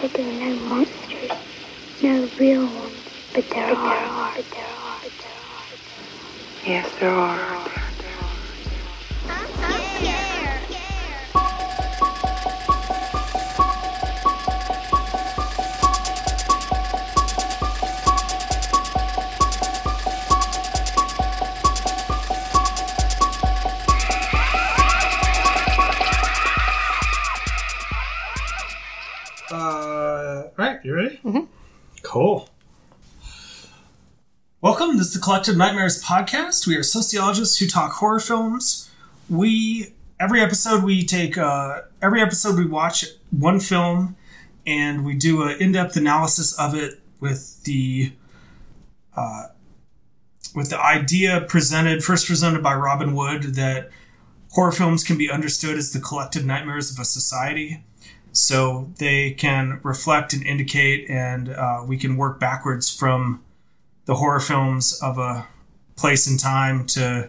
said there are no monsters, no real ones, but there are. But there are. But there are. Yes, there are. Collective Nightmares podcast. We are sociologists who talk horror films. We every episode we take uh, every episode we watch one film and we do an in-depth analysis of it with the uh, with the idea presented first presented by Robin Wood that horror films can be understood as the collective nightmares of a society so they can reflect and indicate and uh, we can work backwards from the horror films of a place and time to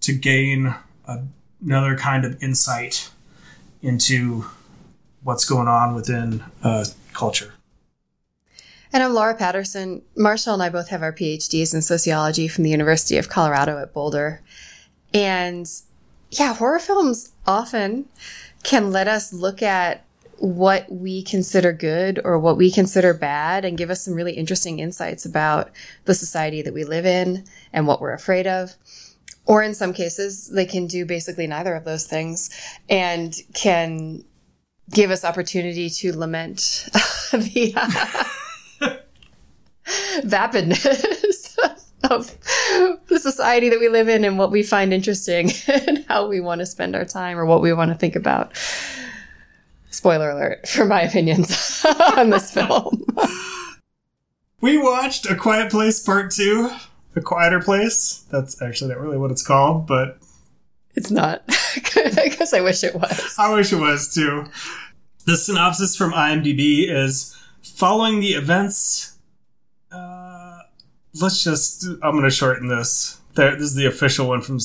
to gain a, another kind of insight into what's going on within uh, culture And I'm Laura Patterson. Marshall and I both have our PhDs in sociology from the University of Colorado at Boulder. And yeah, horror films often can let us look at what we consider good or what we consider bad and give us some really interesting insights about the society that we live in and what we're afraid of. Or in some cases, they can do basically neither of those things and can give us opportunity to lament the uh, vapidness of the society that we live in and what we find interesting and how we want to spend our time or what we want to think about. Spoiler alert for my opinions on this film. we watched a quiet place part two a quieter place that's actually not really what it's called but It's not. I guess I wish it was. I wish it was too. The synopsis from IMDb is following the events. Uh, let's just. I'm going to shorten this. There, this is the official one from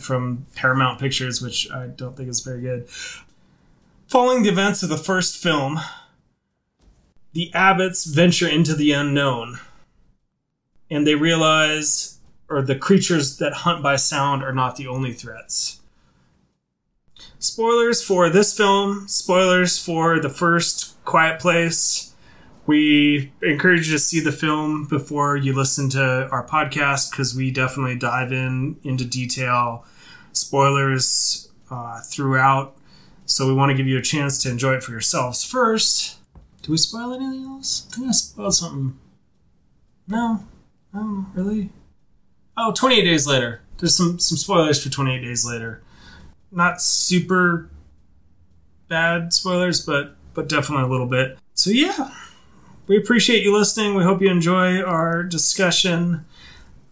from Paramount Pictures, which I don't think is very good. Following the events of the first film, the Abbotts venture into the unknown, and they realize, or the creatures that hunt by sound are not the only threats spoilers for this film, spoilers for the first Quiet Place. We encourage you to see the film before you listen to our podcast because we definitely dive in into detail, spoilers uh, throughout. So we want to give you a chance to enjoy it for yourselves first. Do we spoil anything else? I think I spoiled something. No, no, really. Oh, 28 days later. There's some some spoilers for 28 days later not super bad spoilers, but but definitely a little bit. So yeah, we appreciate you listening. We hope you enjoy our discussion.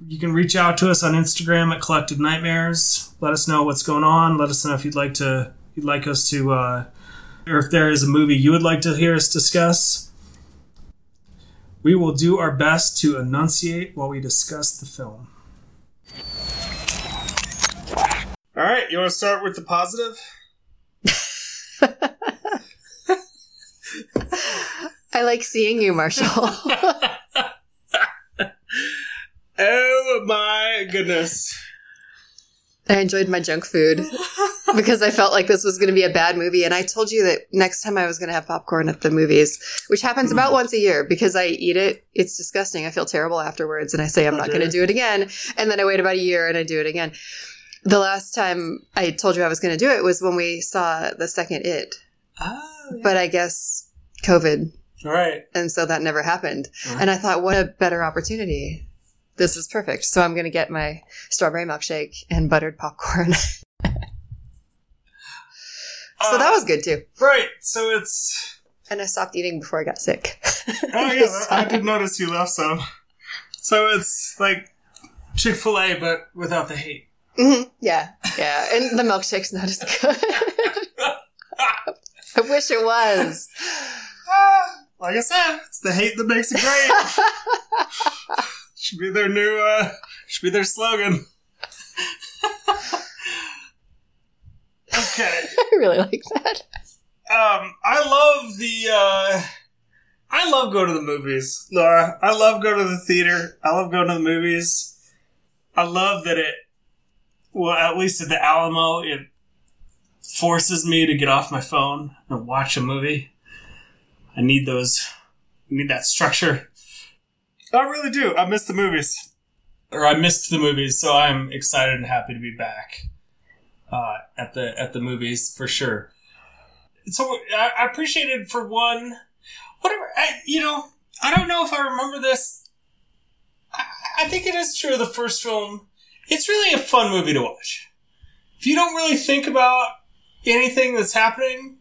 You can reach out to us on Instagram at Collective Nightmares. Let us know what's going on. Let us know if you'd like to you'd like us to uh, or if there is a movie you would like to hear us discuss. We will do our best to enunciate while we discuss the film. All right, you want to start with the positive? I like seeing you, Marshall. Oh my goodness. I enjoyed my junk food because I felt like this was going to be a bad movie. And I told you that next time I was going to have popcorn at the movies, which happens about mm. once a year because I eat it. It's disgusting. I feel terrible afterwards. And I say, I'm not going to do it again. And then I wait about a year and I do it again. The last time I told you I was going to do it was when we saw the second It. Oh, But I guess COVID. All right. And so that never happened. Uh-huh. And I thought, what a better opportunity. This is perfect. So I'm going to get my strawberry milkshake and buttered popcorn. so that was good too. Right. So it's. And I stopped eating before I got sick. Oh, yeah. I did notice you left some. So it's like Chick fil A, but without the hate. hmm Yeah, yeah. And the milkshake's not as good. I wish it was. Ah, like I said, it's the hate that makes it great. Should be their new, uh, should be their slogan. okay. I really like that. Um, I love the. uh I love going to the movies, Laura. I love going to the theater. I love going to the movies. I love that it. Well, at least at the Alamo, it forces me to get off my phone and watch a movie. I need those. I need that structure. I really do. I miss the movies, or I missed the movies, so I'm excited and happy to be back uh, at the at the movies for sure. So I, I appreciated for one, whatever I, you know. I don't know if I remember this. I, I think it is true. The first film, it's really a fun movie to watch. If you don't really think about anything that's happening,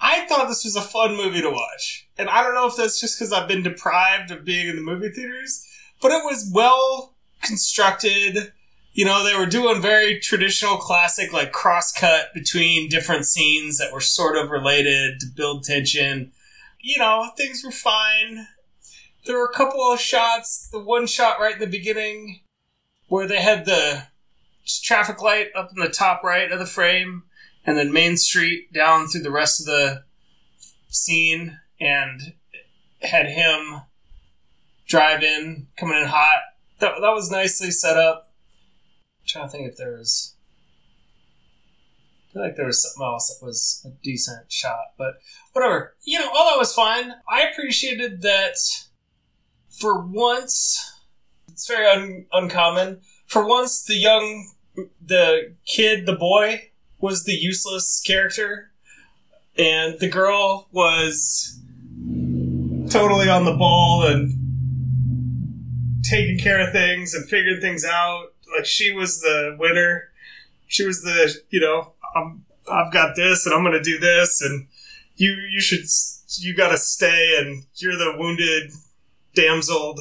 I thought this was a fun movie to watch. And I don't know if that's just because I've been deprived of being in the movie theaters, but it was well constructed. You know, they were doing very traditional classic, like cross cut between different scenes that were sort of related to build tension. You know, things were fine. There were a couple of shots, the one shot right in the beginning where they had the traffic light up in the top right of the frame and then Main Street down through the rest of the scene and had him drive in, coming in hot. That, that was nicely set up. I'm trying to think if there was. I feel like there was something else that was a decent shot, but whatever. You know, all that was fine. I appreciated that for once, it's very un- uncommon. For once, the young, the kid, the boy, was the useless character, and the girl was totally on the ball and taking care of things and figuring things out. Like she was the winner. She was the you know I'm I've got this and I'm gonna do this and you you should you gotta stay and you're the wounded damseled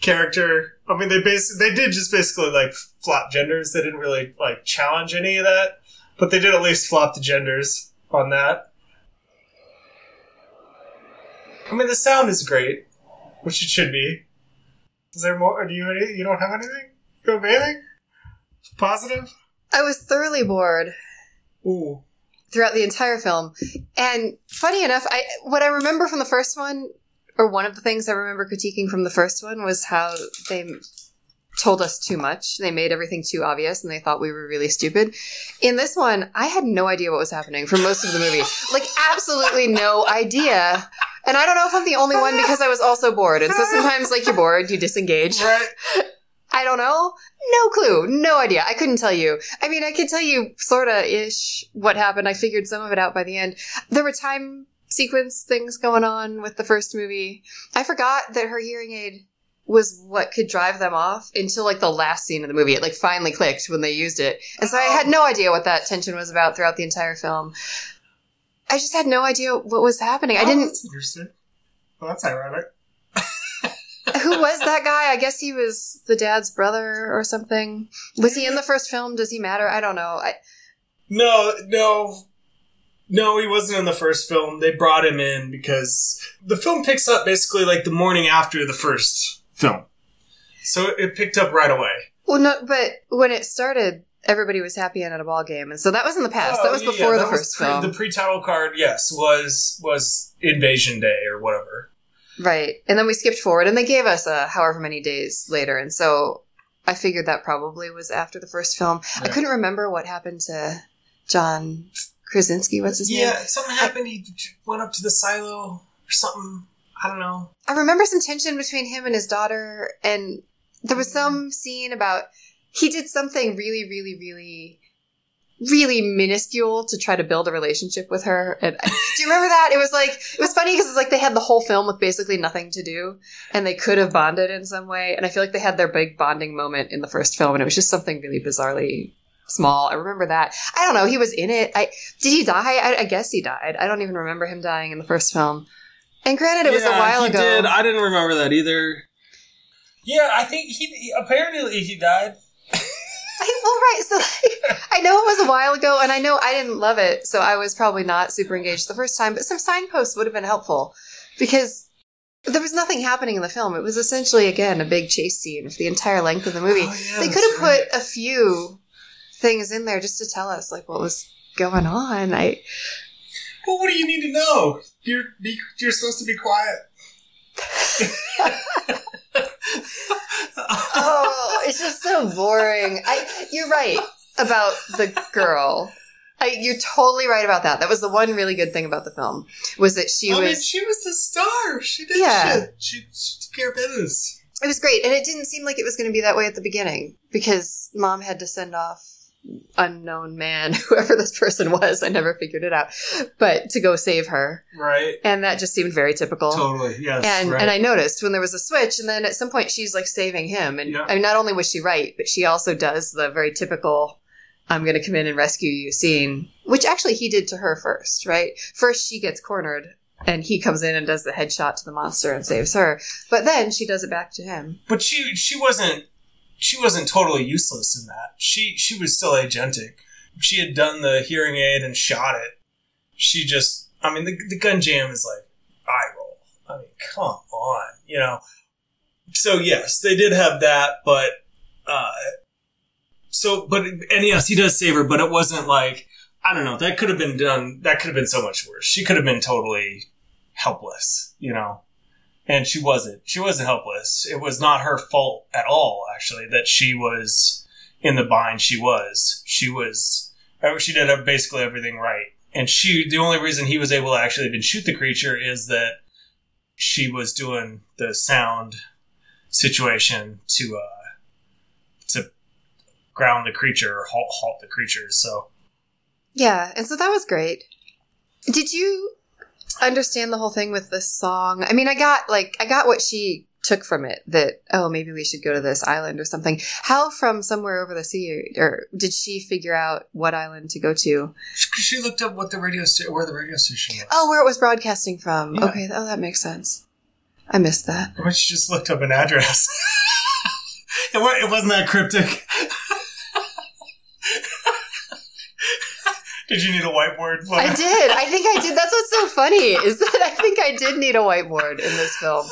character. I mean they basically they did just basically like flop genders. They didn't really like challenge any of that. But they did at least flop the genders on that. I mean, the sound is great, which it should be. Is there more? Do you you don't have anything? You have anything positive? I was thoroughly bored Ooh, throughout the entire film. And funny enough, I what I remember from the first one, or one of the things I remember critiquing from the first one, was how they told us too much. They made everything too obvious and they thought we were really stupid. In this one, I had no idea what was happening for most of the movie. Like, absolutely no idea. And I don't know if I'm the only one because I was also bored. And so sometimes, like, you're bored, you disengage. right. I don't know. No clue. No idea. I couldn't tell you. I mean, I could tell you sorta ish what happened. I figured some of it out by the end. There were time sequence things going on with the first movie. I forgot that her hearing aid was what could drive them off until like the last scene of the movie. It like finally clicked when they used it. And so I had oh. no idea what that tension was about throughout the entire film. I just had no idea what was happening. I didn't. That's interesting. Well, that's ironic. Who was that guy? I guess he was the dad's brother or something. Was he in the first film? Does he matter? I don't know. I, No, no, no. He wasn't in the first film. They brought him in because the film picks up basically like the morning after the first film, so it picked up right away. well, no, but when it started, everybody was happy and at a ball game, and so that was in the past. that Oh, was yeah, before that the was first pre- film, The pre-title card, yes, was was Invasion Day or whatever. right? And then we skipped forward, and they gave us a however many days later, and so I figured that probably was after the first film. I couldn't remember what happened to John Krasinski. What's his Yeah, name? Yeah, something happened. He went up to the silo or something. I don't know. I remember some tension between him and his daughter, and there was some scene about he did something really, really, really, really minuscule to try to build a relationship with her. And I, do you remember that? It was like it was funny because it's like they had the whole film with basically nothing to do, and they could have bonded in some way. And I feel like they had their big bonding moment in the first film, and it was just something really bizarrely small. I remember that. I don't know. He was in it. I did he die? I, I guess he died. I don't even remember him dying in the first film. And granted, it was a while he ago. Did. I didn't remember that either. Yeah, I think he, he apparently he died. Right. So like, I know it was a while ago, and I know I didn't love it, so I was probably not super engaged the first time. But some signposts would have been helpful because there was nothing happening in the film. It was essentially again a big chase scene for the entire length of the movie. Oh, yeah, they could have right. put a few things in there just to tell us like what was going on. I Well, what do you need to know? You're be, you're supposed to be quiet. oh, it's just so boring. I, you're right about the girl. I, you're totally right about that. That was the one really good thing about the film was that she I was. mean, she was the star. She did Yeah. shit. She, she took care of business. It was great, and it didn't seem like it was going to be that way at the beginning because mom had to send off unknown man, whoever this person was. I never figured it out, but to go save her, Right. and that just seemed very typical. Totally. Yes. and right. and I noticed when there was a switch, and then at some point she's like saving him, and Yeah. I mean, not only was she right, but she also does the very typical "I'm going to come in and rescue you" scene, which actually he did to her first, right? First she gets cornered, and he comes in and does the headshot to the monster and saves her, but then she does it back to him. but she she wasn't she wasn't totally useless in that. She she was still agentic. She had done the hearing aid and shot it. She just I mean the the gun jam is like eye roll. I mean, come on, you know. So yes, they did have that, but uh so but and yes, he does save her, but it wasn't like I don't know, that could have been done that could have been so much worse. She could have been totally helpless, you know and she wasn't. She wasn't helpless. It was not her fault at all, actually, that she was in the bind she was. She was. uh, She did basically everything right, and she. The only reason he was able to actually even shoot the creature is that she was doing the sound situation to uh to ground the creature or halt, halt the creature. So Yeah, and so that was great. Did you understand the whole thing with the song? I mean, I got like I got what she took from it that oh maybe we should go to this island or something. How from somewhere over the sea or did she figure out what island to go to? she, she looked up what the radio where the radio station was. Oh, where it was broadcasting from. Yeah. Okay, oh that makes sense. I missed that. Or she just looked up an address. it, it wasn't that cryptic. Did you need a whiteboard? I did. I think I did. That's what's so funny is that I think I did need a whiteboard in this film.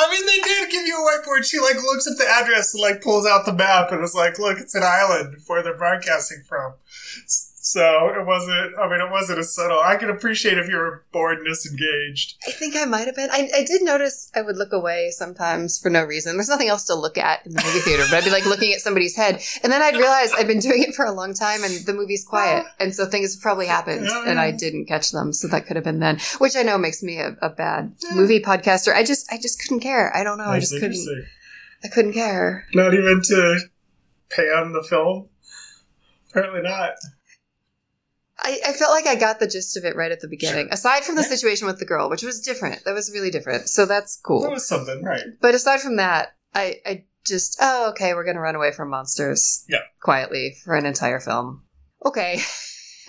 I mean, they did give you a whiteboard. She like looks at the address and like pulls out the map and was like, "Look, it's an island where they're broadcasting from." So it wasn't. I mean, it wasn't a subtle. I can appreciate if you were bored and disengaged. I think I might have been. I, I did notice I would look away sometimes for no reason. There's nothing else to look at in the movie theater, but I'd be like looking at somebody's head. And then I'd realize I've been doing it for a long time and the movie's quiet. And so things probably happened Yeah, and I didn't catch them. So that could have been then, which I know makes me a, a bad movie podcaster. I just, I just couldn't care. I don't know. I just couldn't, I couldn't care. Not even to pan the film. Apparently not. I, I felt like I got the gist of it right at the beginning, aside from the situation with the girl, which was different. That was really different. So that's cool. That was something, right? But aside from that, I, I just oh okay, we're gonna run away from monsters. Yeah. quietly for an entire film. Okay,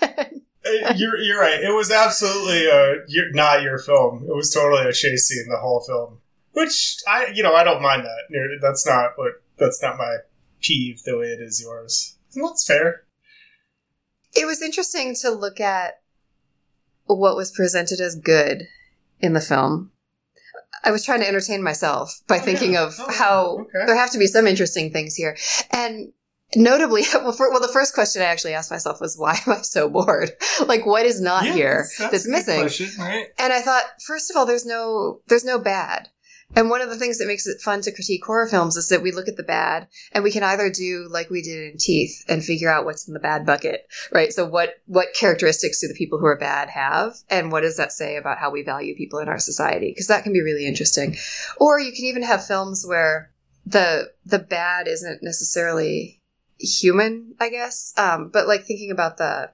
Uh, You're you're right. It was absolutely your, not your film. It was totally a chase scene the whole film, which I you know I don't mind that. That's not what that's not my peeve the way it is yours. And that's fair. It was interesting to look at what was presented as good in the film. I was trying to entertain myself by Oh, thinking yeah. of Oh, how okay. there have to be some interesting things here, and notably, well, for, well, the first question I actually asked myself was, "Why am I so bored? like, what is not Yeah, here that's, that's missing?" question, right? And I thought, first of all, there's no there's no bad. And one of the things that makes it fun to critique horror films is that we look at the bad and we can either do like we did in Teeth and figure out what's in the bad bucket, right? So what what characteristics do the people who are bad have and what does that say about how we value people in our society? Because that can be really interesting. Or you can even have films where the the bad isn't necessarily human, I guess. Um, but like thinking about the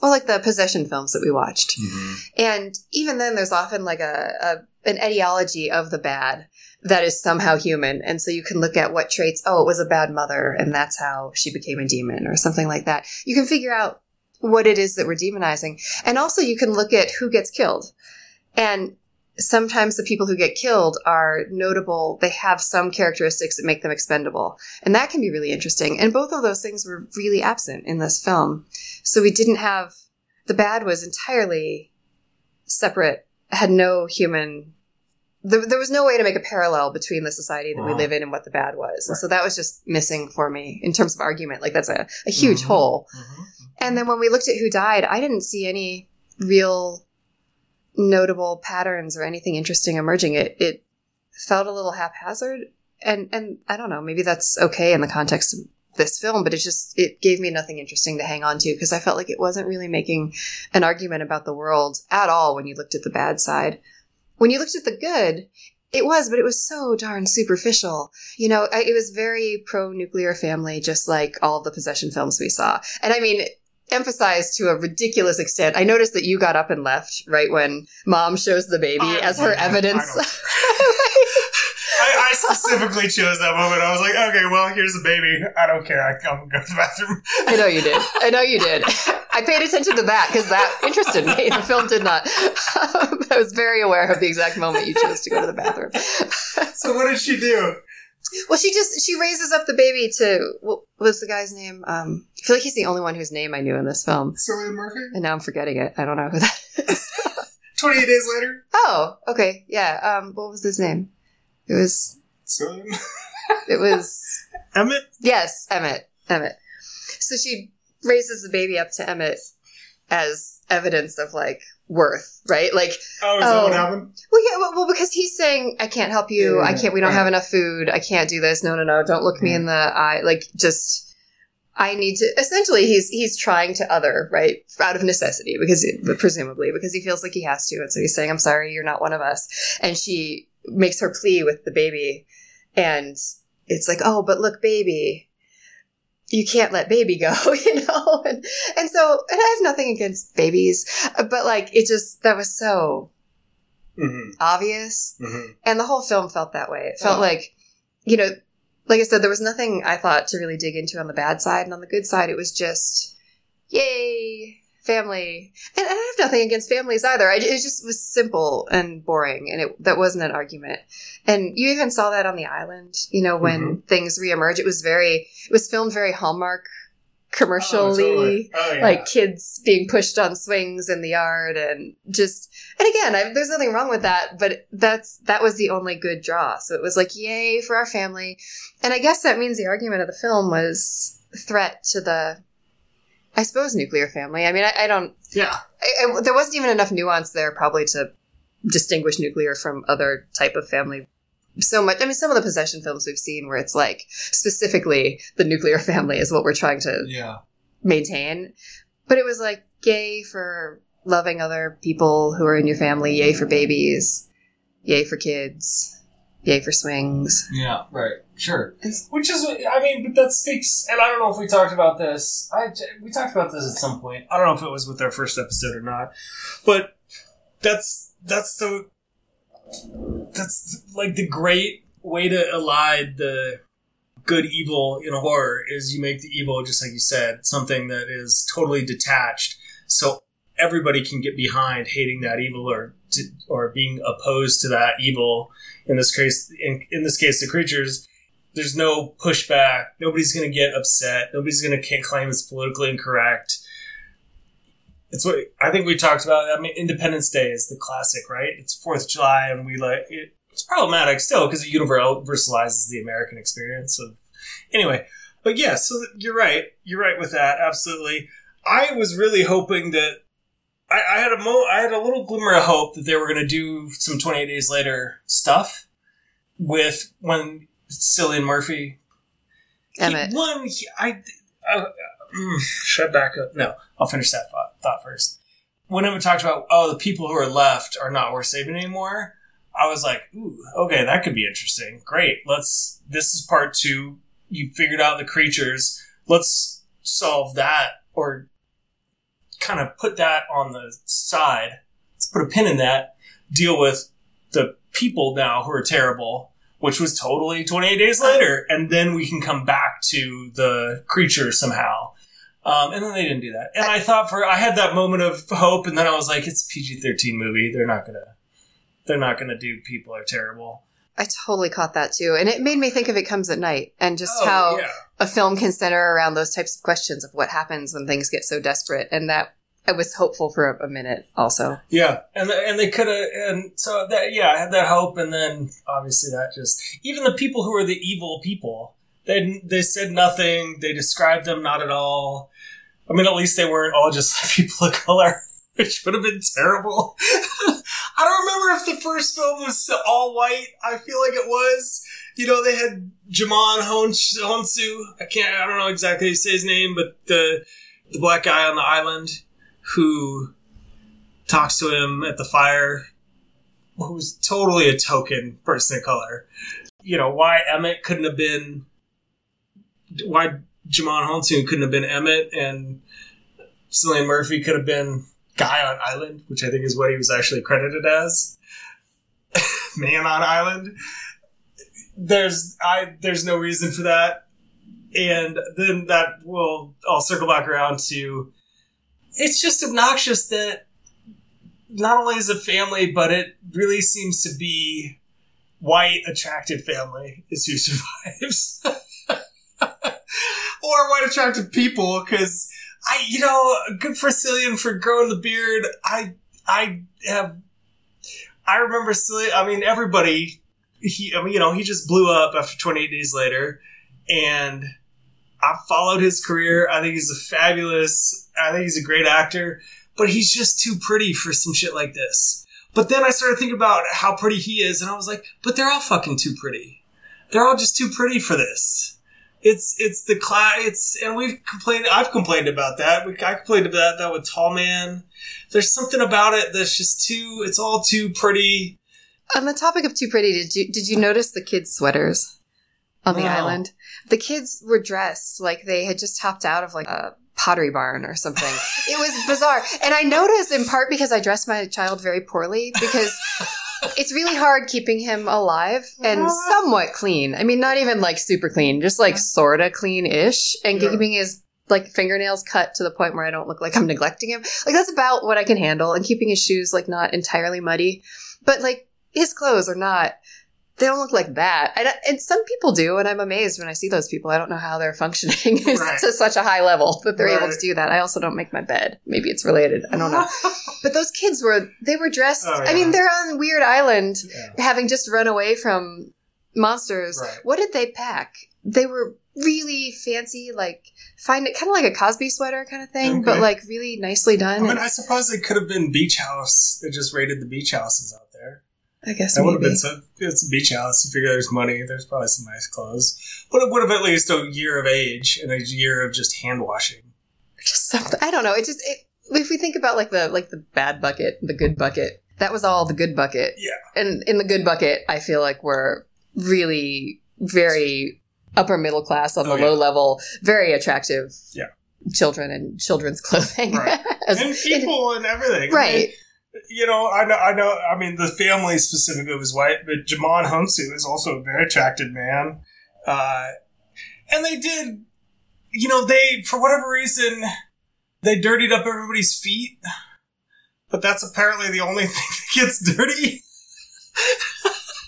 well, like the possession films that we watched. Mm-hmm. And even then, there's often like a, a an etiology of the bad that is somehow human. And so you can look at what traits, oh, it was a bad mother, and that's how she became a demon, or something like that. You can figure out what it is that we're demonizing. And also, you can look at who gets killed. And sometimes the people who get killed are notable, they have some characteristics that make them expendable. And that can be really interesting. And both of those things were really absent in this film. So we didn't have the bad was entirely separate, had no human. There, there was no way to make a parallel between the society that we live in and what the bad was. And so that was just missing for me in terms of argument. Like that's a, a huge Mhm. hole. Mhm. And then when we looked at who died, I didn't see any real notable patterns or anything interesting emerging. It it felt a little haphazard, and and I don't know. Maybe that's okay in the context of this film, but it just it gave me nothing interesting to hang on to because I felt like it wasn't really making an argument about the world at all when you looked at the bad side. When you looked at the good, it was, but it was so darn superficial. You know, it was very pro nuclear family, just like all the possession films we saw. And I mean, emphasized to a ridiculous extent. I noticed that you got up and left right when mom shows the baby I- as her I- evidence. I, I specifically chose that moment. I was like, okay, well, here's the baby. I don't care. I come go to the bathroom. I know you did. I know you did. I paid attention to that because that interested me. The film did not. I was very aware of the exact moment you chose to go to the bathroom. So what did she do? Well, she just she raises up the baby to what was the guy's name? Um, I feel like he's the only one whose name I knew in this film, Cillian Murphy? and now I'm forgetting it. I don't know who that is. 28 days later? Oh, okay, yeah. Um, what was his name? It was. Cillian? It was. Emmett? Yes, Emmett. Emmett. So she raises the baby up to Emmett as evidence of like worth, right? Like, Oh, is that what Oh. happened? well, yeah, well, well, because he's saying, I can't help you. Yeah, I can't, we don't right. have enough food. I can't do this. No, no, no. Don't look me in the eye. Like, just, I need to, essentially, he's, he's trying to other, right? Out of necessity, because, presumably, because he feels like he has to. And so he's saying, I'm sorry, you're not one of us. And she makes her plea with the baby. And it's like, oh, but look, baby, you can't let baby go, you know? And, and so, and I have nothing against babies, but like, it just, that was so Mm-hmm. obvious. Mm-hmm. And the whole film felt that way. It felt Oh. like, you know, like I said, there was nothing I thought to really dig into on the bad side. And on the good side, it was just, yay, family. And I have nothing against families either. I, it just was simple and boring. And it, that wasn't an argument. And you even saw that on the island, you know, when mm-hmm. things reemerge. It was very, it was filmed very Hallmark commercially oh, oh, yeah. like kids being pushed on swings in the yard and just and again I, there's nothing wrong with that but that's that was the only good draw so it was like yay for our family and i guess that means the argument of the film was threat to the i suppose nuclear family i mean i, I don't yeah. I, I, there wasn't even enough nuance there probably to distinguish nuclear from other type of family so much i mean some of the possession films we've seen where it's like specifically the nuclear family is what we're trying to Yeah. maintain. But it was like, yay for loving other people who are in your family, yay for babies, yay for kids, yay for swings. Yeah, right. Sure. It's- Which is, I mean, but that speaks, and I don't know if we talked about this. I we talked about this at some point. I don't know if it was with our first episode or not, but that's that's the that's like the great way to elide the good evil in a horror is you make the evil just like you said something that is totally detached so everybody can get behind hating that evil or or being opposed to that evil in this case in, in this case the creatures there's no pushback nobody's going to get upset nobody's going to claim it's politically incorrect it's what I think we talked about. I mean, Independence Day is the classic, right? It's Fourth of July, and we like it, it's problematic still because it universalizes the American experience of anyway. But yeah, so you're right. You're right with that. Absolutely. I was really hoping that I, I had a mo. I had a little glimmer of hope that they were going to do some 28 Days Later stuff with when Cillian Murphy he- Emmett. one, he- I, uh, mm, should I back up? No, I'll finish that thought, thought first. When Emmett talked about, oh, the people who are left are not worth saving anymore, I was like, ooh, okay, that could be interesting. Great. Let's, this is part two. You figured out the creatures. Let's solve that or kind of put that on the side. Let's put a pin in that. Deal with the people now who are terrible which was totally 28 days later. And then we can come back to the creature somehow. Um, and then they didn't do that. And I thought for, I had that moment of hope. And then I was like, it's PG 13 movie. They're not going to, they're not going to do people are terrible. I totally caught that too. And it made me think of It Comes at Night and just Oh, how yeah. a film can center around those types of questions of what happens when things get so desperate. And that I was hopeful for a, minute also. Yeah, and and they could have, and so that yeah, I had that hope, and then obviously that just even the people who are the evil people, they they said nothing, they described them not at all. I mean, at least they weren't all just people of color, which would have been terrible. I don't remember if the first film was all white. I feel like it was. You know, they had Djimon Hounsou. I can't. I don't know exactly how to say his name, but the the black guy on the island who talks to him at the fire, who's totally a token person of color. You know why Emmett couldn't have been why Djimon Hounsou couldn't have been Emmett and Cillian Murphy could have been Guy on Island, which I think is what he was actually credited as. Man on Island. There's I there's no reason for that. And then that will I'll circle back around to it's just obnoxious that not only is a family, but it really seems to be white attractive family is who survives. or white attractive people, because I, you know, good for Cillian for growing the beard. I, I have, I remember Cillian. I mean, everybody. He, I mean, you know, he just blew up after 28 days later, and I followed his career. I think he's a fabulous. I think he's a great actor, but he's just too pretty for some shit like this. But then I started thinking about how pretty he is, and I was like, but they're all fucking too pretty. They're all just too pretty for this. It's it's the class. It's and we've complained. I've complained about that. We, I complained about that with Tall Man. There's something about it that's just too. It's all too pretty. On the topic of too pretty, did you did you notice the kids' sweaters on the No. island? The kids were dressed like they had just hopped out of like a pottery barn or something. it was bizarre, and I noticed in part because I dressed my child very poorly because. It's really hard keeping him alive and somewhat clean. I mean, not even like super clean, just like sort of clean ish, and Yeah. keeping his like fingernails cut to the point where I don't look like I'm neglecting him. Like that's about what I can handle, and keeping his shoes like not entirely muddy. But like his clothes are not. They don't look like that, and, and some people do, and I'm amazed when I see those people. I don't know how they're functioning Right. to such a high level that they're able to do that. I also don't make my bed. Maybe it's related. I don't know. But those kids were they were dressed. Oh, I mean, they're on Weird Island, Yeah. having just run away from monsters. Right. What did they pack? They were really fancy, like find it kind of like a Cosby sweater kind of thing, but like really nicely I done. mean, And I suppose it could have been Beach House. They just raided the beach houses out. I guess That would have been so. It's a beach house. You figure there's money. There's probably some nice clothes. But it would have at least a year of age and a year of just hand washing. just something. I don't know. It just it, if we think about like the like the bad bucket, the good bucket, that was all the good bucket. Yeah. And in the good bucket, I feel like we're really very upper middle class on the Oh, yeah. low level, very attractive. Yeah. Children and children's clothing, Right. As- and people and everything. I mean, right? You know, I know, I know. I mean, the family specifically was white, but Djimon Hounsou is also a very attractive man. Uh, and they did, you know, they for whatever reason they dirtied up everybody's feet, but that's apparently the only thing that gets dirty.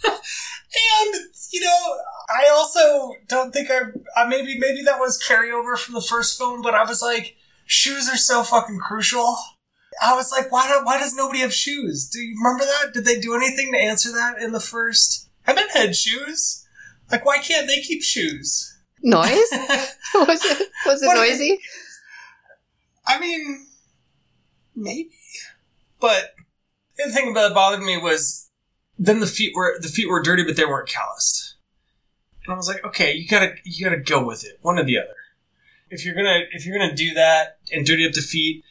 and you know, I also don't think I, I maybe maybe that was carryover from the first film, but I was like, shoes are so fucking crucial. I was like, why do, why does nobody have shoes? Do you remember that? Did they do anything to answer that in the first? Emmett had shoes. Like, why can't they keep shoes? Noise was it? Was it What- noisy? I mean, maybe. But the thing about that bothered me was then the feet were the feet were dirty, but they weren't calloused. And I was like, okay, you gotta you gotta go with it, one or the other. If you're gonna if you're gonna do that and dirty up the feet,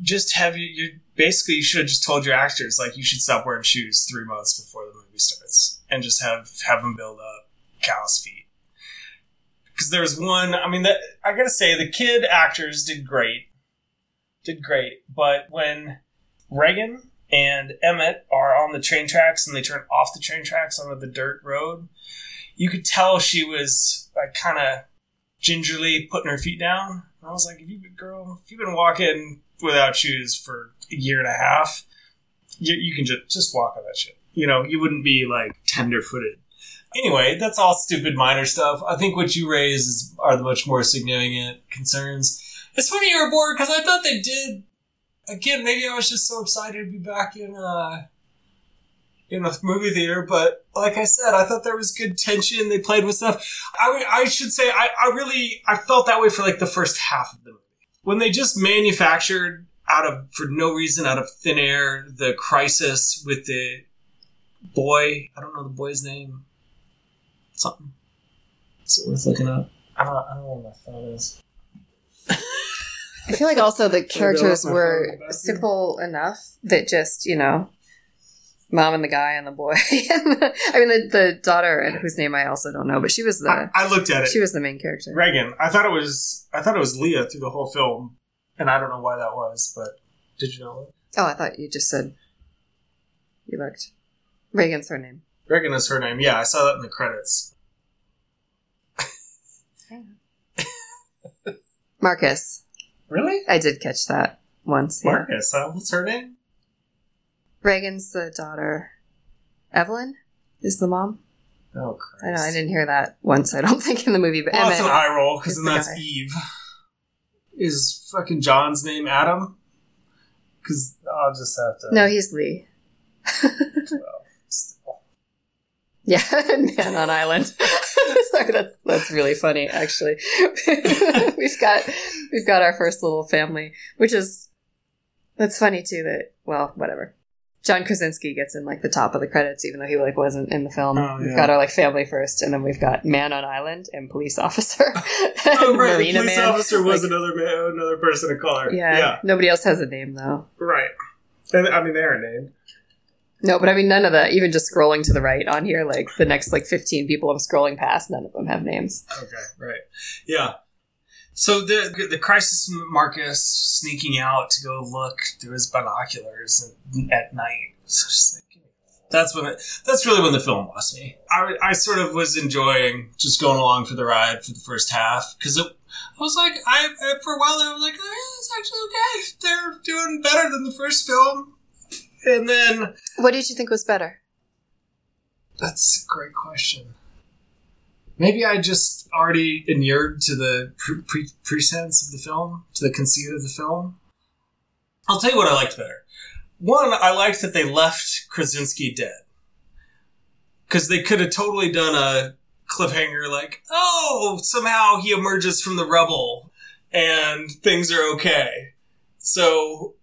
just have you basically you should have just told your actors like you should stop wearing shoes three months before the movie starts and just have have them build up callous feet. Because there was one, I mean, that I gotta say the kid actors did great did great. But when Reagan and Emmett are on the train tracks and they turn off the train tracks onto the dirt road, you could tell she was like kind of gingerly putting her feet down. I was like, if you've been, girl, if you've been walking without shoes for a year and a half, you, you can just just walk on that shit. You know, you wouldn't be like tender footed. Anyway, that's all stupid minor stuff. I think what you raise is, are the much more significant concerns. It's funny you were bored because I thought they did. Again, maybe I was just so excited to be back in uh in a movie theater, but like I said, I thought there was good tension. They played with stuff. I I should say I, I really I felt that way for like the first half of the movie when they just manufactured. out of for no reason, out of thin air, the crisis with the boy. I don't know the boy's name. Something. Is it worth looking up? I don't, I don't know what my phone is. I feel like also the characters were phone back here. simple enough that just, you know, mom and the guy and the boy. the, I mean, the, the daughter, whose name I also don't know, but she was the I looked at it. she was the main character. Reagan. I thought it was. I thought it was Leah through the whole film, and I don't know why that was. But did you know? It? Oh, I thought you just said you looked. Reagan's her name. Reagan is her name. Yeah, I saw that in the credits. Marcus. Really? I did catch that once. Yeah. Marcus. Uh, what's her name? Reagan's the daughter. Evelyn is the mom. Oh, Christ. I know I didn't hear that once. I don't think in the movie, but Well, that's an eye roll because then the that's guy. Eve. Is fucking John's name Adam? Because I'll just have to. No, he's Lee. Still. Yeah, Man on Island. Sorry, that's that's really funny. Actually, we've got we've got our first little family, which is that's funny too. That well, whatever. John Krasinski gets in like the top of the credits, even though he like wasn't in the film. Oh, We've yeah. got our like family first, and then we've got man on island and police officer. Oh, right. The Marina police man. officer was Like, another man, another person of color. yeah, yeah, Nobody else has a name though. right. And I mean, they're named. No, but I mean none of that. Even just scrolling to the right on here, like the next like fifteen people I'm scrolling past, none of them have names. Okay, right. Yeah. So the the crisis Marcus sneaking out to go look through his binoculars at night. Just like, that's when it, that's really when the film lost me. I, I sort of was enjoying just going along for the ride for the first half because I was like I I- for a while I was like oh, yeah, it's actually okay. They're doing better than the first film, and then What did you think was better? That's a great question. Maybe I just already inured to the pre- pre- of the film, to the conceit of the film. I'll tell you what I liked better. One, I liked that they left Krasinski dead. Because they could have totally done a cliffhanger like, oh, somehow he emerges from the rubble and things are okay. So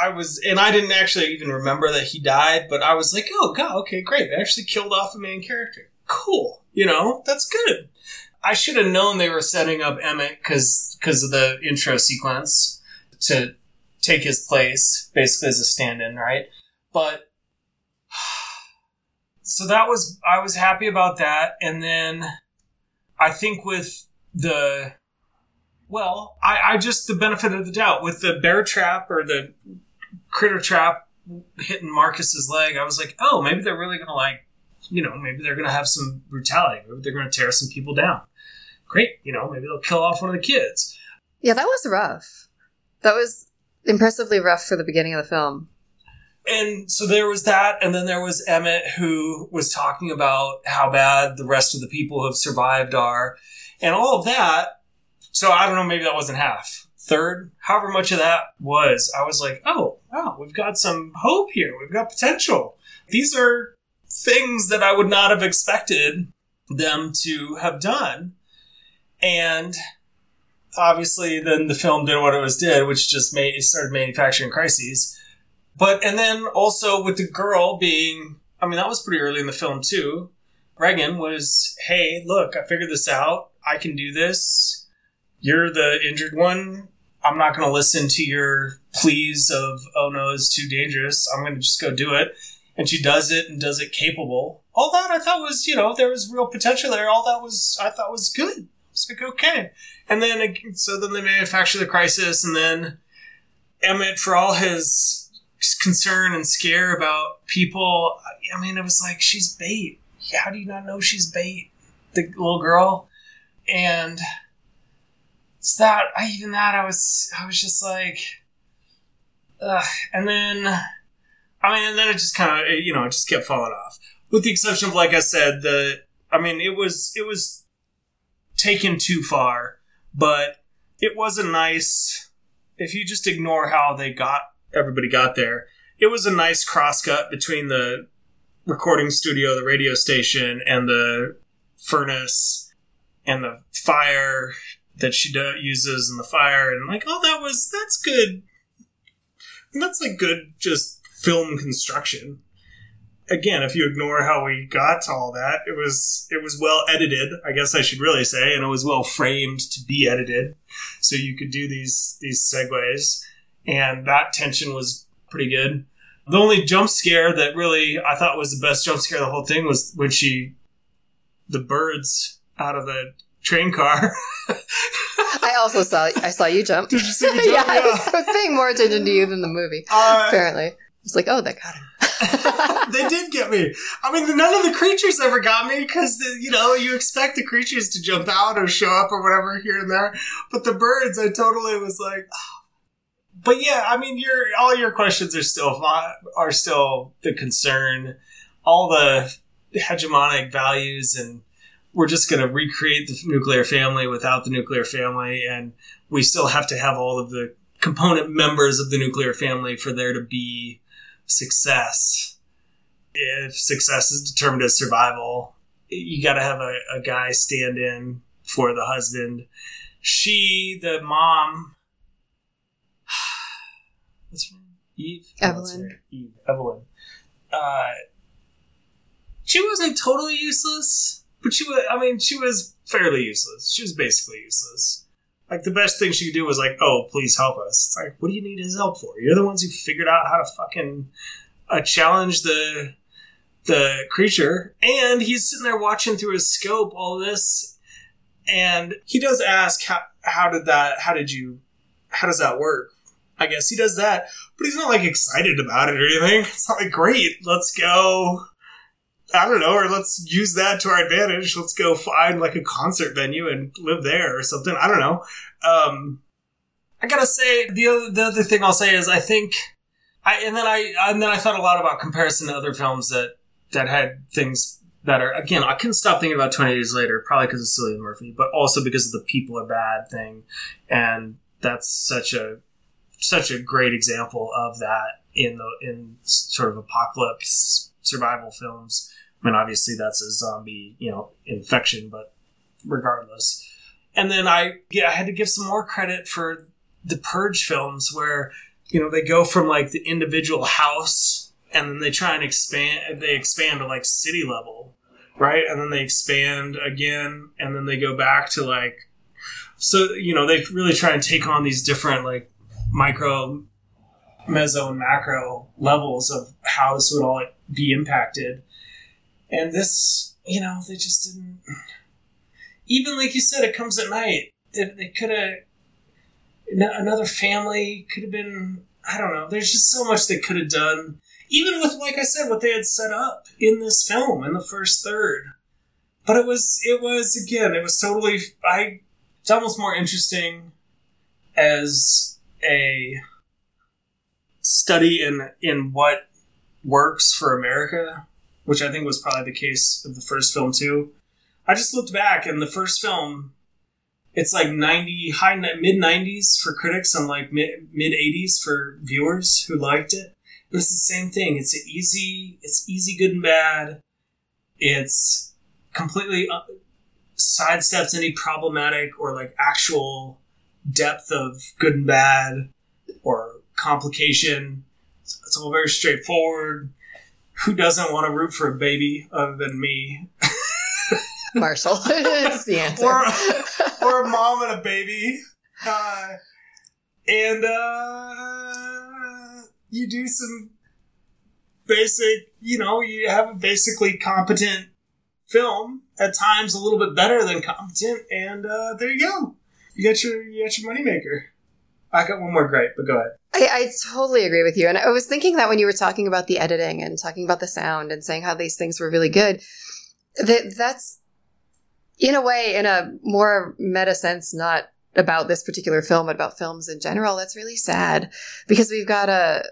I was, and I didn't actually even remember that he died, but I was like, oh god, okay, great. They actually killed off a main character. Cool. You know, that's good. I should have known they were setting up Emmett because because of the intro sequence to take his place, basically as a stand-in, right? But so that was I was happy about that, and then I think with the well, I, I just the benefit of the doubt with the bear trap or the critter trap hitting Marcus's leg, I was like, oh, maybe they're really gonna like, you know, maybe they're gonna have some brutality. Maybe they're gonna tear some people down. Great, you know, maybe they'll kill off one of the kids. Yeah, that was rough. That was impressively rough for the beginning of the film. And so there was that, and then there was Emmett who was talking about how bad the rest of the people who have survived are, and all of that. So I don't know, maybe that wasn't half. Third, however much of that was, I was like, oh, wow, we've got some hope here. We've got potential. These are things that I would not have expected them to have done. And obviously, then the film did what it was did, which just made it started manufacturing crises. But and then also with the girl being, I mean, that was pretty early in the film too. Reagan was, hey, look, I figured this out. I can do this. You're the injured one. I'm not going to listen to your pleas of, oh no, it's too dangerous. I'm going to just go do it. And she does it and does it capable. All that I thought was, you know, there was real potential there. All that was, I thought was good. It's like, okay. And then, so then they manufacture the crisis and then Emmett, for all his concern and scare about people, I mean, it was like, she's bait. How do you not know she's bait? The little girl. And it's that, even that, I was, I was just like, ugh. And then, I mean, and then it just kind of, you know, it just kept falling off. With the exception of, like I said, the, I mean, it was, it was taken too far, but it was a nice, if you just ignore how they got, everybody got there, it was a nice crosscut between the recording studio, the radio station, and the furnace and the fire that she uses and the fire and like oh, that was that's good And that's like good just film construction. Again, if you ignore how we got to all that, it was it was well edited, I guess I should really say, and it was well framed to be edited. So you could do these these segues. And that tension was pretty good. The only jump scare that really I thought was the best jump scare of the whole thing was when she the birds out of the train car. I also saw I saw you jump. Did you see me jump? yeah, I was, Yeah. I was paying more attention to you than the movie. Uh, Apparently, it's like, oh, that got him. they did get me. I mean, none of the creatures ever got me because uh, you know you expect the creatures to jump out or show up or whatever here and there, but the birds, I totally was like. "Oh." But yeah, I mean, your all your questions are still are still the concern. All the hegemonic values, and we're just going to recreate the nuclear family without the nuclear family, and we still have to have all of the component members of the nuclear family for there to be success. If success is determined as survival, you got to have a, a guy stand in for the husband. She, the mom, what's her name? Eve? No, what's her Evelyn. Eve. Evelyn. Uh, she wasn't totally useless, but she was, I mean, she was fairly useless. She was basically useless. Like, the best thing she could do was, like, oh, please help us. It's like, what do you need his help for? You're the ones who figured out how to fucking uh, challenge the the creature, and he's sitting there watching through his scope all this, and he does ask how how did that how did you how does that work? I guess he does that, but he's not like excited about it or anything. It's not like great, let's go. I don't know, or let's use that to our advantage. Let's go find like a concert venue and live there or something. I don't know. Um, I gotta say the other, the other thing I'll say is I think I and then I and then I thought a lot about comparison to other films that that had things better. Again, I couldn't stop thinking about Twenty Days Later, probably because of Cillian Murphy, but also because of the people are bad thing, and that's such a such a great example of that in the in sort of apocalypse survival films. I mean, obviously that's a zombie, you know, infection, but regardless. And then I yeah, I had to give some more credit for the Purge films where you know they go from like the individual house and then they try and expand they expand to like city level right and then they expand again and then they go back to like so you know they really try and take on these different like micro meso and macro levels of how this would all be impacted and this you know they just didn't even like you said it comes at night. They, they could have another family could have been i don't know. There's just so much they could have done. Even with like i said what they had set up in this film in the first third. But it was it was again it was totally i it's almost more interesting as a study in in what works for america which i think was probably the case of the first film too. I just looked back and the first film it's like 90 high mid 90s for critics and like mid 80s for viewers who liked it. And it's the same thing. It's easy it's easy good and bad. It's completely uh, sidesteps any problematic or like actual depth of good and bad or complication. It's all very straightforward who doesn't want to root for a baby other than me Marshall is the answer. or, or a mom and a baby. Uh, and uh, you do some basic, you know, you have a basically competent film, at times a little bit better than competent, and uh, there you go. You got your you got your moneymaker. I got one more gripe, but go ahead. I, I totally agree with you. And I was thinking that when you were talking about the editing and talking about the sound and saying how these things were really good, that that's in a way, in a more meta sense, not about this particular film, but about films in general. That's really sad because we've got a,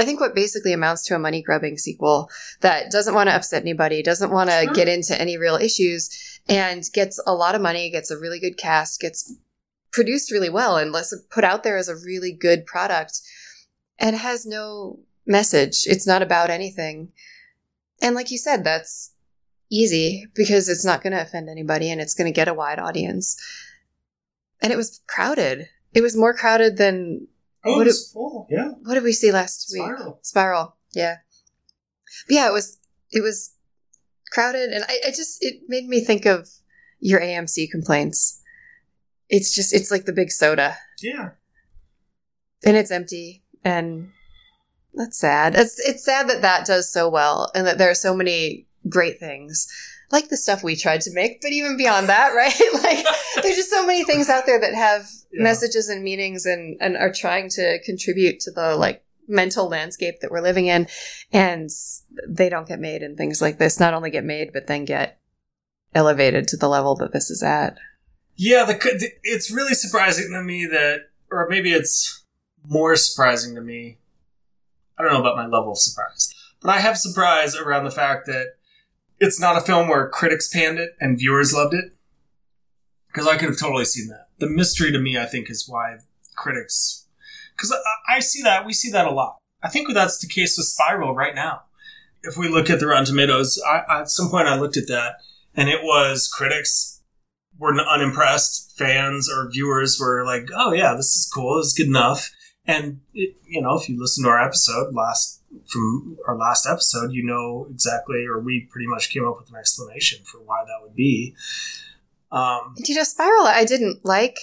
I think what basically amounts to a money grubbing sequel that doesn't want to upset anybody, doesn't want to Sure. get into any real issues, and gets a lot of money, gets a really good cast, gets produced really well, and let's put out there as a really good product, and has no message. It's not about anything. And like you said, that's easy because it's not going to offend anybody and it's going to get a wide audience. And it was crowded. It was more crowded than Oh, What it was full. Yeah. what did we see last week? Spiral. Spiral. Yeah. But yeah, it was it was crowded and I, I just it made me think of your AMC complaints. It's just it's like the big soda. Yeah. and it's empty and that's sad it's it's sad that that does so well and that there are so many great things like the stuff we tried to make but even beyond that right like there's just so many things out there that have Yeah. messages and meanings and and are trying to contribute to the like mental landscape that we're living in and they don't get made and things like this not only get made but then get elevated to the level that this is at Yeah, the, the it's really surprising to me that, or maybe it's more surprising to me. I don't know about my level of surprise, but I have surprise around the fact that it's not a film where critics panned it and viewers loved it. Because I could have totally seen that. The mystery to me, I think, is why critics. Because I, I see that. We see that a lot. I think that's the case with Spiral right now. If we look at the Rotten Tomatoes, I, at some point I looked at that, and it was critics were unimpressed, fans or viewers were like, "Oh yeah, this is cool. It's good enough." And it, you know, if you listen to our episode last from our last episode, you know exactly, or we pretty much came up with an explanation for why that would be. Um, You know, Spiral, I didn't like,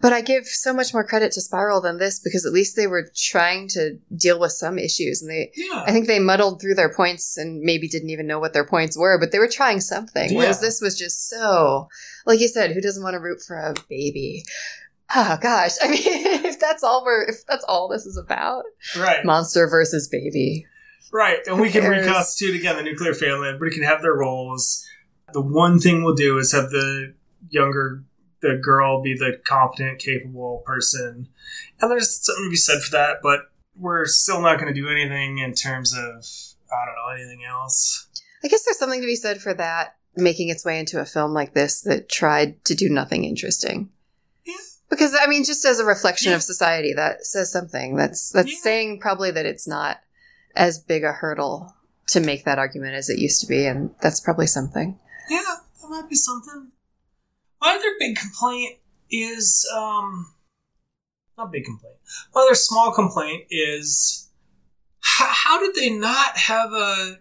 but I give so much more credit to Spiral than this because at least they were trying to deal with some issues, and they, yeah, I think they muddled through their points and maybe didn't even know what their points were, but they were trying something. Whereas this was just so, like you said, who doesn't want to root for a baby? Oh gosh, I mean, if that's all we're, if that's all this is about, right, monster versus baby. right, and we can reconstitute again the nuclear family. Everybody can have their roles. The one thing we'll do is have the younger the girl be the competent, capable person. And there's something to be said for that, but we're still not going to do anything in terms of, I don't know, anything else. I guess there's something to be said for that making its way into a film like this that tried to do nothing interesting. Yeah. Because I mean, just as a reflection Yeah. of society, that says something. That's that's Yeah. saying probably that it's not as big a hurdle to make that argument as it used to be, and that's probably something. Yeah, that might be something. My other big complaint is, um, not big complaint. My other small complaint is, how, how did they not have a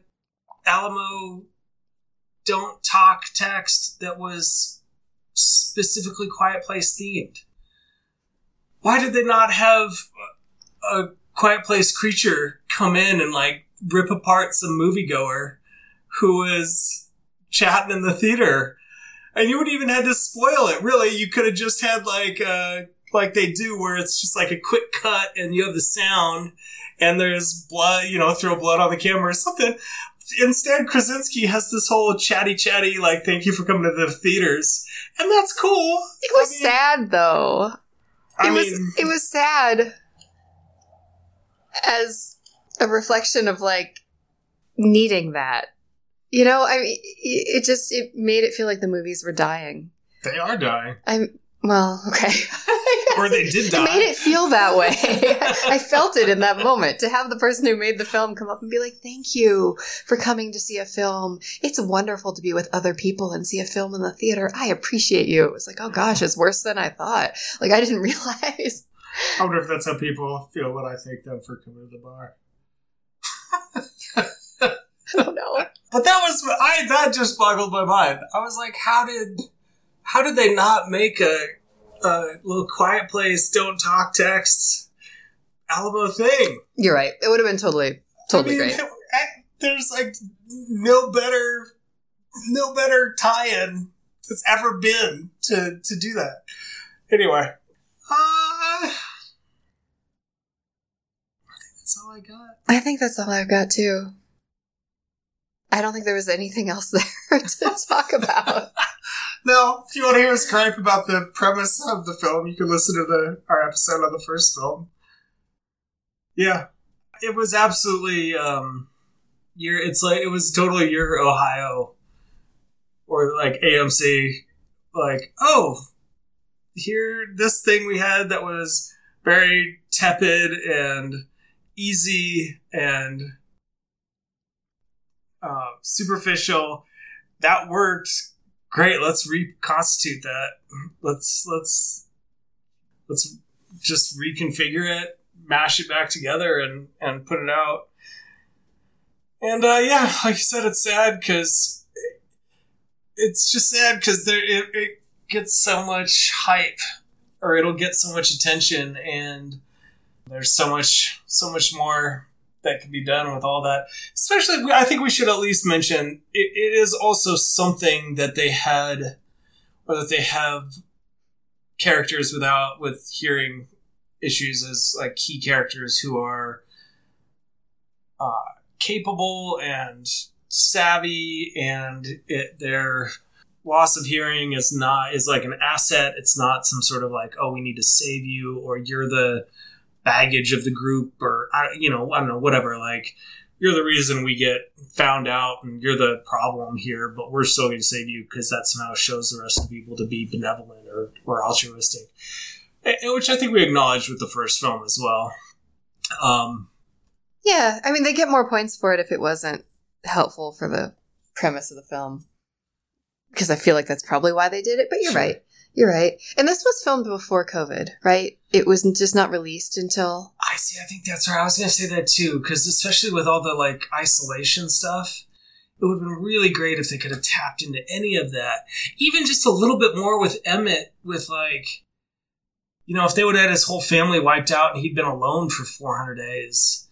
Alamo don't talk text that was specifically Quiet Place themed? Why did they not have a Quiet Place creature come in and like rip apart some moviegoer who was chatting in the theater? And you wouldn't even had to spoil it. Really, you could have just had like uh like they do, where it's just like a quick cut and you have the sound and there's blood, you know, throw blood on the camera or something. Instead, Krasinski has this whole chatty chatty like thank you for coming to the theaters, and that's cool. It was I mean- sad though. I it was mean, it was sad as a reflection of like needing that. You know, I mean, it it just it made it feel like the movies were dying. they are dying, I'm well, okay. or they did It die. made it feel that way. I felt it in that moment to have the person who made the film come up and be like, "Thank you for coming to see a film. It's wonderful to be with other people and see a film in the theater. I appreciate you." It was like, "Oh gosh, it's worse than I thought." Like I didn't realize. I wonder if that's how people feel when I thank them for coming to the bar. I don't know. But that was I that just boggled my mind. I was like, how did how did they not make a a little quiet place, don't talk text Alamo thing? You're right. It would have been totally, totally I mean, great. There's like no better no better tie-in that's ever been to to do that. Anyway, uh, I think that's all I got. I think that's all I've got too. I don't think there was anything else there to talk about. No, if you want to hear us gripe about the premise of the film, you can listen to the our episode on the first film. Yeah, it was absolutely um, your. It's like it was totally your Ohio, or like AMC. Like, oh, here this thing we had that was very tepid and easy and uh, superficial. That worked great let's reconstitute that let's let's let's just reconfigure it mash it back together and and put it out. And uh, yeah, like you said, it's sad because it's just sad because there it, it gets so much hype, or it'll get so much attention, and there's so much so much more that can be done with all that. Especially, I think we should at least mention it, it is also something that they had, or that they have characters without with hearing issues as like key characters who are uh, capable and savvy, and it, their loss of hearing is not is like an asset. It's not some sort of like oh we need to save you or you're the baggage of the group or you know I don't know whatever like you're the reason we get found out and you're the problem here but we're still going to save you because that somehow shows the rest of the people to be benevolent or, or altruistic. Which i think we acknowledged with the first film as well. Um, yeah i mean they get more points for it if it wasn't helpful for the premise of the film. Because i feel like that's probably why they did it but you're sure. right you're right. And this was filmed before COVID, right? It was just not released until. I see. I think that's right. I was going to say that too, because especially with all the like isolation stuff, it would have been really great if they could have tapped into any of that. Even just a little bit more with Emmett, with like, you know, if they would have had his whole family wiped out and he'd been alone for 400 days,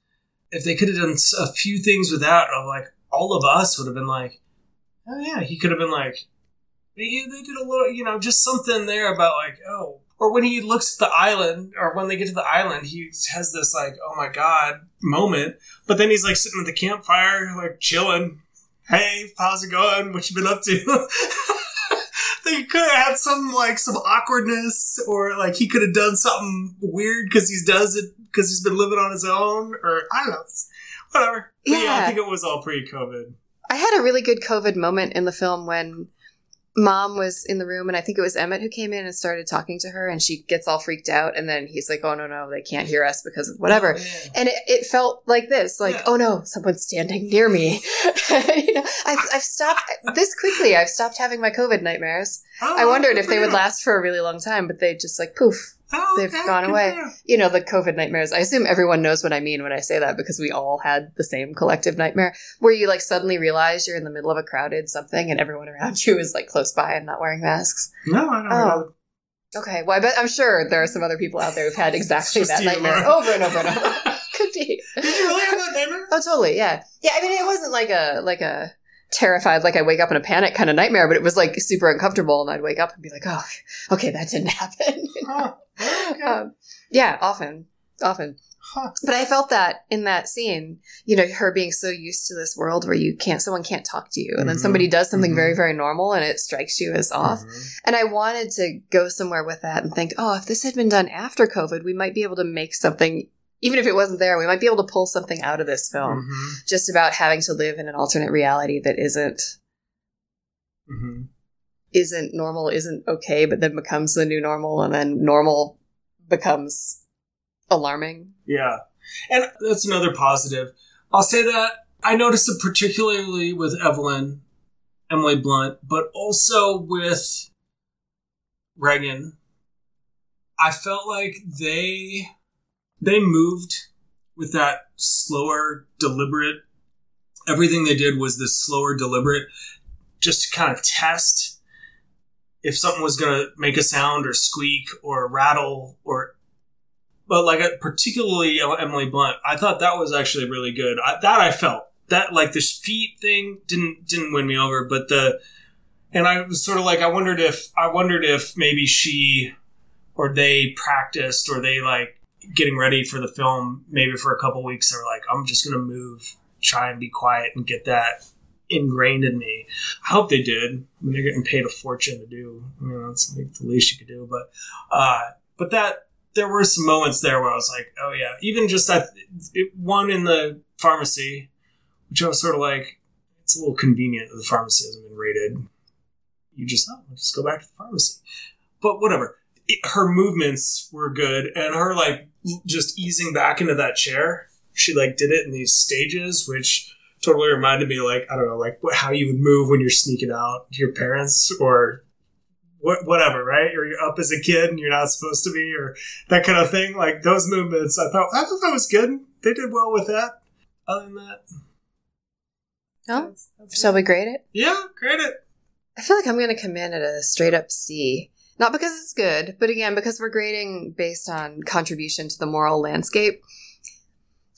if they could have done a few things with that, of like, all of us would have been like, oh yeah, he could have been like, they, they did a little, you know, just something there about like, oh, or when he looks at the island, or when they get to the island, he has this like, oh my god moment. But then he's like sitting at the campfire, like chilling. Hey, how's it going? What you been up to? they could have had some like some awkwardness, or like he could have done something weird because he does it because he's been living on his own, or I don't know, whatever. Yeah. yeah, I think it was all pre-COVID. I had a really good COVID moment in the film when mom was in the room and I think it was Emmett who came in and started talking to her and she gets all freaked out and then he's like, Oh no, no, they can't hear us because of whatever. Oh, yeah. And it, it, felt like this, like, yeah. oh no, someone's standing near me. you know, I've, I've, stopped this quickly. I've stopped having my COVID nightmares. Oh, I wondered if they would last for a really long time, but they just like poof, Oh, They've okay, gone away. You know, the COVID nightmares. I assume everyone knows what I mean when I say that because we all had the same collective nightmare where you like suddenly realize you're in the middle of a crowded something and everyone around you is like close by and not wearing masks. No, I don't oh. know. Okay, well, I bet I'm sure there are some other people out there who've had exactly that nightmare over and over and over. Could be. Did you really have that nightmare? Oh, totally. Yeah, yeah. I mean, it wasn't like a like a terrified, like I wake up in a panic kind of nightmare, but it was like super uncomfortable. And I'd wake up and be like, oh, okay, that didn't happen. huh. okay. um, yeah, often, often. Huh. But I felt that in that scene, you know, her being so used to this world where you can't, someone can't talk to you. And mm-hmm. then somebody does something mm-hmm. very, very normal and it strikes you as off. Mm-hmm. And I wanted to go somewhere with that and think, oh, if this had been done after COVID, we might be able to make something even if it wasn't there, we might be able to pull something out of this film mm-hmm. just about having to live in an alternate reality that isn't mm-hmm. isn't normal, isn't okay, but then becomes the new normal, and then normal becomes alarming. Yeah, and that's another positive. I'll say that I noticed it particularly with Evelyn, Emily Blunt, but also with Regan. I felt like they they moved with that slower, deliberate. Everything they did was this slower, deliberate, just to kind of test if something was going to make a sound or squeak or rattle or. But like uh, particularly Emily Blunt, I thought that was actually really good. I, that I felt that like the feet thing didn't didn't win me over, but the and I was sort of like I wondered if I wondered if maybe she or they practiced or they like getting ready for the film, maybe for a couple weeks, they were like, I'm just going to move, try and be quiet and get that ingrained in me. I hope they did. I mean, they're getting paid a fortune to do. I mean, that's like the least you could do. But, uh, but that, there were some moments there where I was like, oh yeah, even just that it, one in the pharmacy, which I was sort of like, it's a little convenient that the pharmacy hasn't been rated. You just, oh, just go back to the pharmacy. But whatever. It, her movements were good and her like just easing back into that chair. She like did it in these stages, which totally reminded me like I don't know like how you would move when you're sneaking out to your parents or wh- whatever, right? Or you're up as a kid and you're not supposed to be, or that kind of thing. Like those movements, I thought I thought that was good. They did well with that. Other than that, Oh, shall we grade it? yeah, grade it. I feel like I'm going to come in at a straight up C. Not because it's good, but again, because we're grading based on contribution to the moral landscape.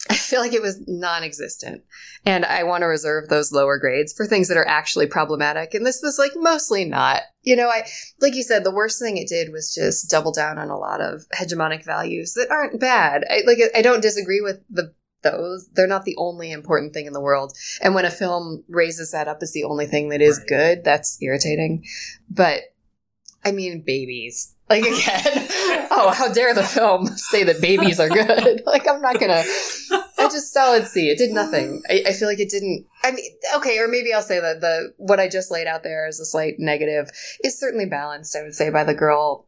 I feel like it was non existent. And I want to reserve those lower grades for things that are actually problematic. And this was like mostly not. You know, I, like you said, the worst thing it did was just double down on a lot of hegemonic values that aren't bad. I, like, I don't disagree with the, those. They're not the only important thing in the world. And when a film raises that up as the only thing that is Right. good, that's irritating. But I mean, babies. Like again, oh, how dare the film say that babies are good? like I'm not gonna. I just solid C. It did nothing. I, I feel like it didn't. I mean, okay, or maybe I'll say that the what I just laid out there as a slight negative is certainly balanced. I would say by the girl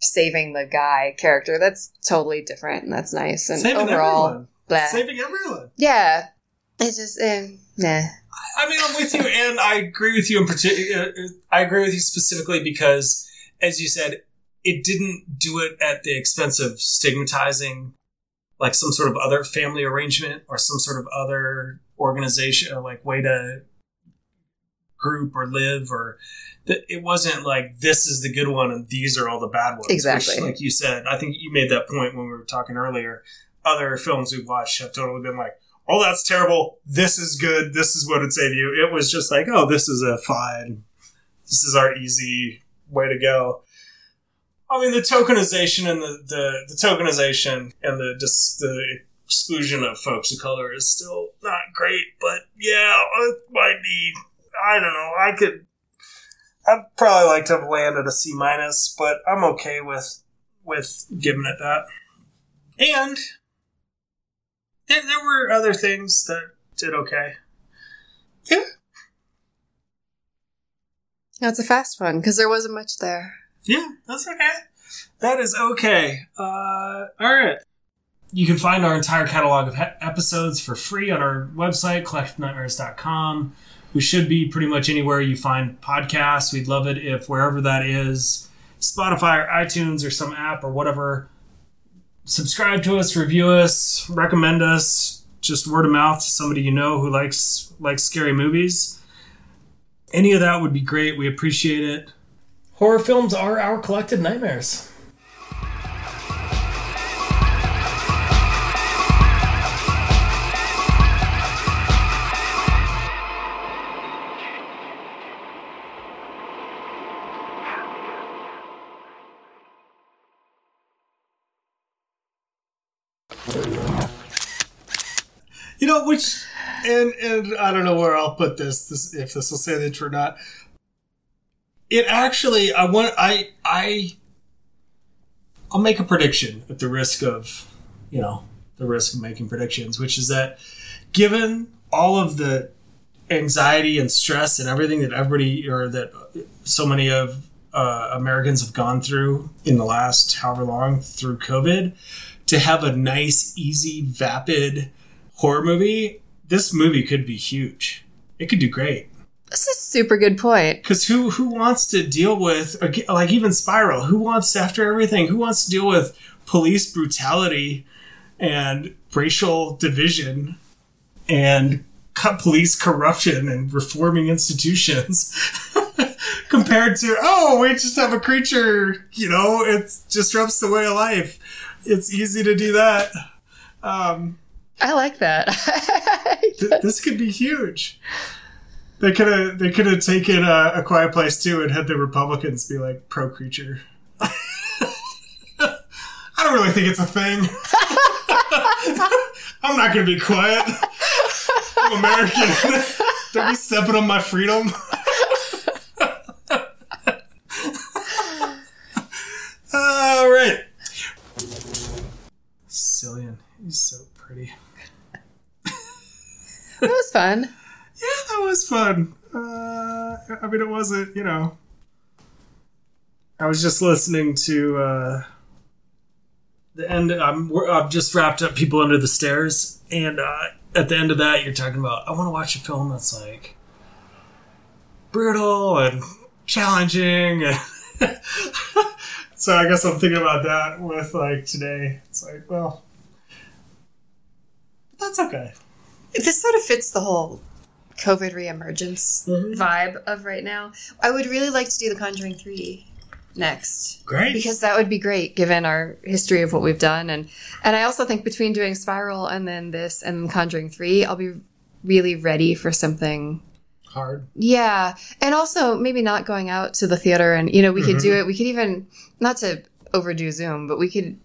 saving the guy character. That's totally different, and that's nice. And Saving overall. Saving everyone. yeah, it's just eh, nah. I mean, I'm with you, and I agree with you in particular. I agree with you specifically because, as you said, it didn't do it at the expense of stigmatizing, like some sort of other family arrangement or some sort of other organization, or like way to group or live, or that it wasn't like this is the good one and these are all the bad ones. which, Exactly. like you said, I think you made that point when we were talking earlier. Other films we've watched have totally been like, oh, that's terrible. This is good. This is what would save you. It was just like, oh, this is a fine. This is our easy way to go. I mean, the tokenization and the, the, the tokenization and the just the exclusion of folks of color is still not great. But yeah, it might be. I don't know. I could. I'd probably like to have landed a C minus, but I'm okay with with giving it that. And there, there were other things that did okay. Yeah, That's a fast one because there wasn't much there. yeah, that's okay. That is okay. Uh, all right. You can find our entire catalog of he- episodes for free on our website, collectivenightmares.com. We should be pretty much anywhere you find podcasts. We'd love it if wherever that is, Spotify or iTunes or some app or whatever, subscribe to us, review us, recommend us, just word of mouth to somebody you know who likes likes scary movies. Any of that would be great. We appreciate it. Horror films are our collective nightmares. You know, which, and and I don't know where I'll put this, this if this will say truth or not. It actually, I want, I, I, I'll make a prediction at the risk of, you know, the risk of making predictions, which is that given all of the anxiety and stress and everything that everybody or that so many of uh, Americans have gone through in the last however long through COVID, to have a nice, easy, vapid horror movie, this movie could be huge. It could do great. That's a super good point. Because who who wants to deal with like even Spiral? Who wants after everything? Who wants to deal with police brutality and racial division and co- police corruption and reforming institutions? Compared to oh, we just have a creature, you know, it disrupts the way of life. It's easy to do that. Um, I like that. th- this could be huge. They could have they could have taken a, a Quiet Place too and had the Republicans be like pro creature. I don't really think it's a thing. I'm not gonna be quiet. I'm American. don't be stepping on my freedom. All right. Cillian, he's so pretty. that fun. Yeah, that was fun. Uh, I mean, it wasn't, you know. I was just listening to uh, the end. I'm, I've just wrapped up People Under the Stairs, and uh, at the end of that, you're talking about I want to watch a film that's like brutal and challenging, so I guess I'm thinking about that with like today. It's like, well, that's okay. This sort of fits the whole COVID reemergence Mhm. vibe of right now. I would really like to do The Conjuring 3 next. Great. because that would be great given our history of what we've done and and I also think between doing Spiral and then this and Conjuring 3 I'll be really ready for something Hard. yeah and also maybe not going out to the theater and you know we could do it we could even not to overdo Zoom but we could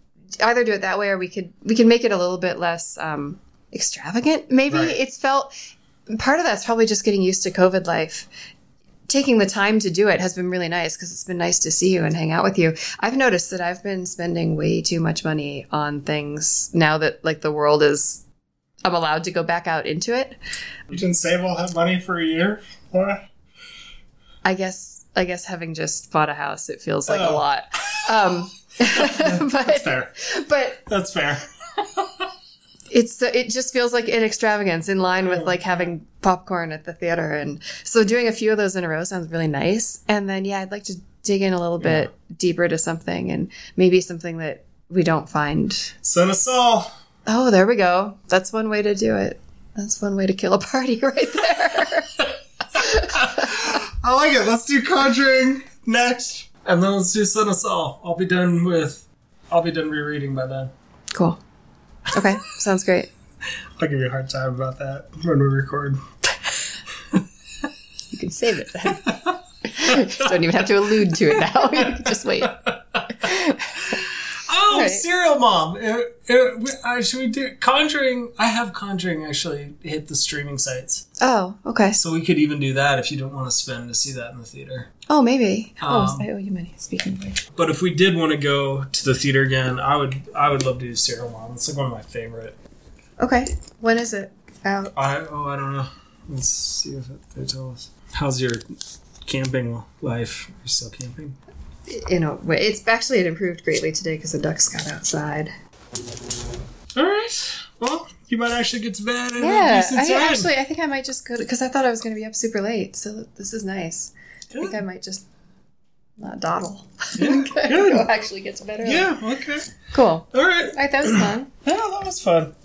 either do it that way or we could we could make it a little bit less um extravagant maybe Right. it's felt part of that's probably just getting used to COVID life taking the time to do it has been really nice because it's been nice to see you and hang out with you. I've noticed that I've been spending way too much money on things now that like the world is I'm allowed to go back out into it. You didn't save all that money for a year, Laura? I guess I guess having just bought a house it feels like a Oh. lot. Um That's but fair. but That's fair. it's it just feels like an extravagance in line with like having popcorn at the theater and so doing a few of those in a row sounds really nice and then yeah i'd like to dig in a little bit deeper to something and maybe something that we don't find Son of Saul. oh there we go that's one way to do it that's one way to kill a party right there I like it. Let's do Conjuring next. And then let's do Son of Saul. I'll be done with. I'll be done rereading by then. cool okay sounds great I'll give you a hard time about that when we record. you can save it then don't even have to allude to it now just wait Oh, Right. Serial Mom. Uh, uh, uh, should we do Conjuring? I have Conjuring actually hit the streaming sites, oh okay so we could even do that if you don't want to spend to see that in the theater. Oh maybe oh Um, i owe you money speaking of which But if we did want to go to the theater again, I would. I would love to do Serial Mom. It's like one of my favorite. Okay. When is it out? I oh I don't know. Let's see if it, they tell us. How's your camping life? You're still camping? In a way, it's actually it improved greatly today because the ducks got outside. All right. Well, you might actually get to bed in a Yeah, decent I time. actually I think I might just go because I thought I was going to be up super late. So this is nice. I think I might just not dawdle. Yeah, go actually get to bed. Yeah. Okay. Cool. All right. All right, that was fun. Yeah, that was fun.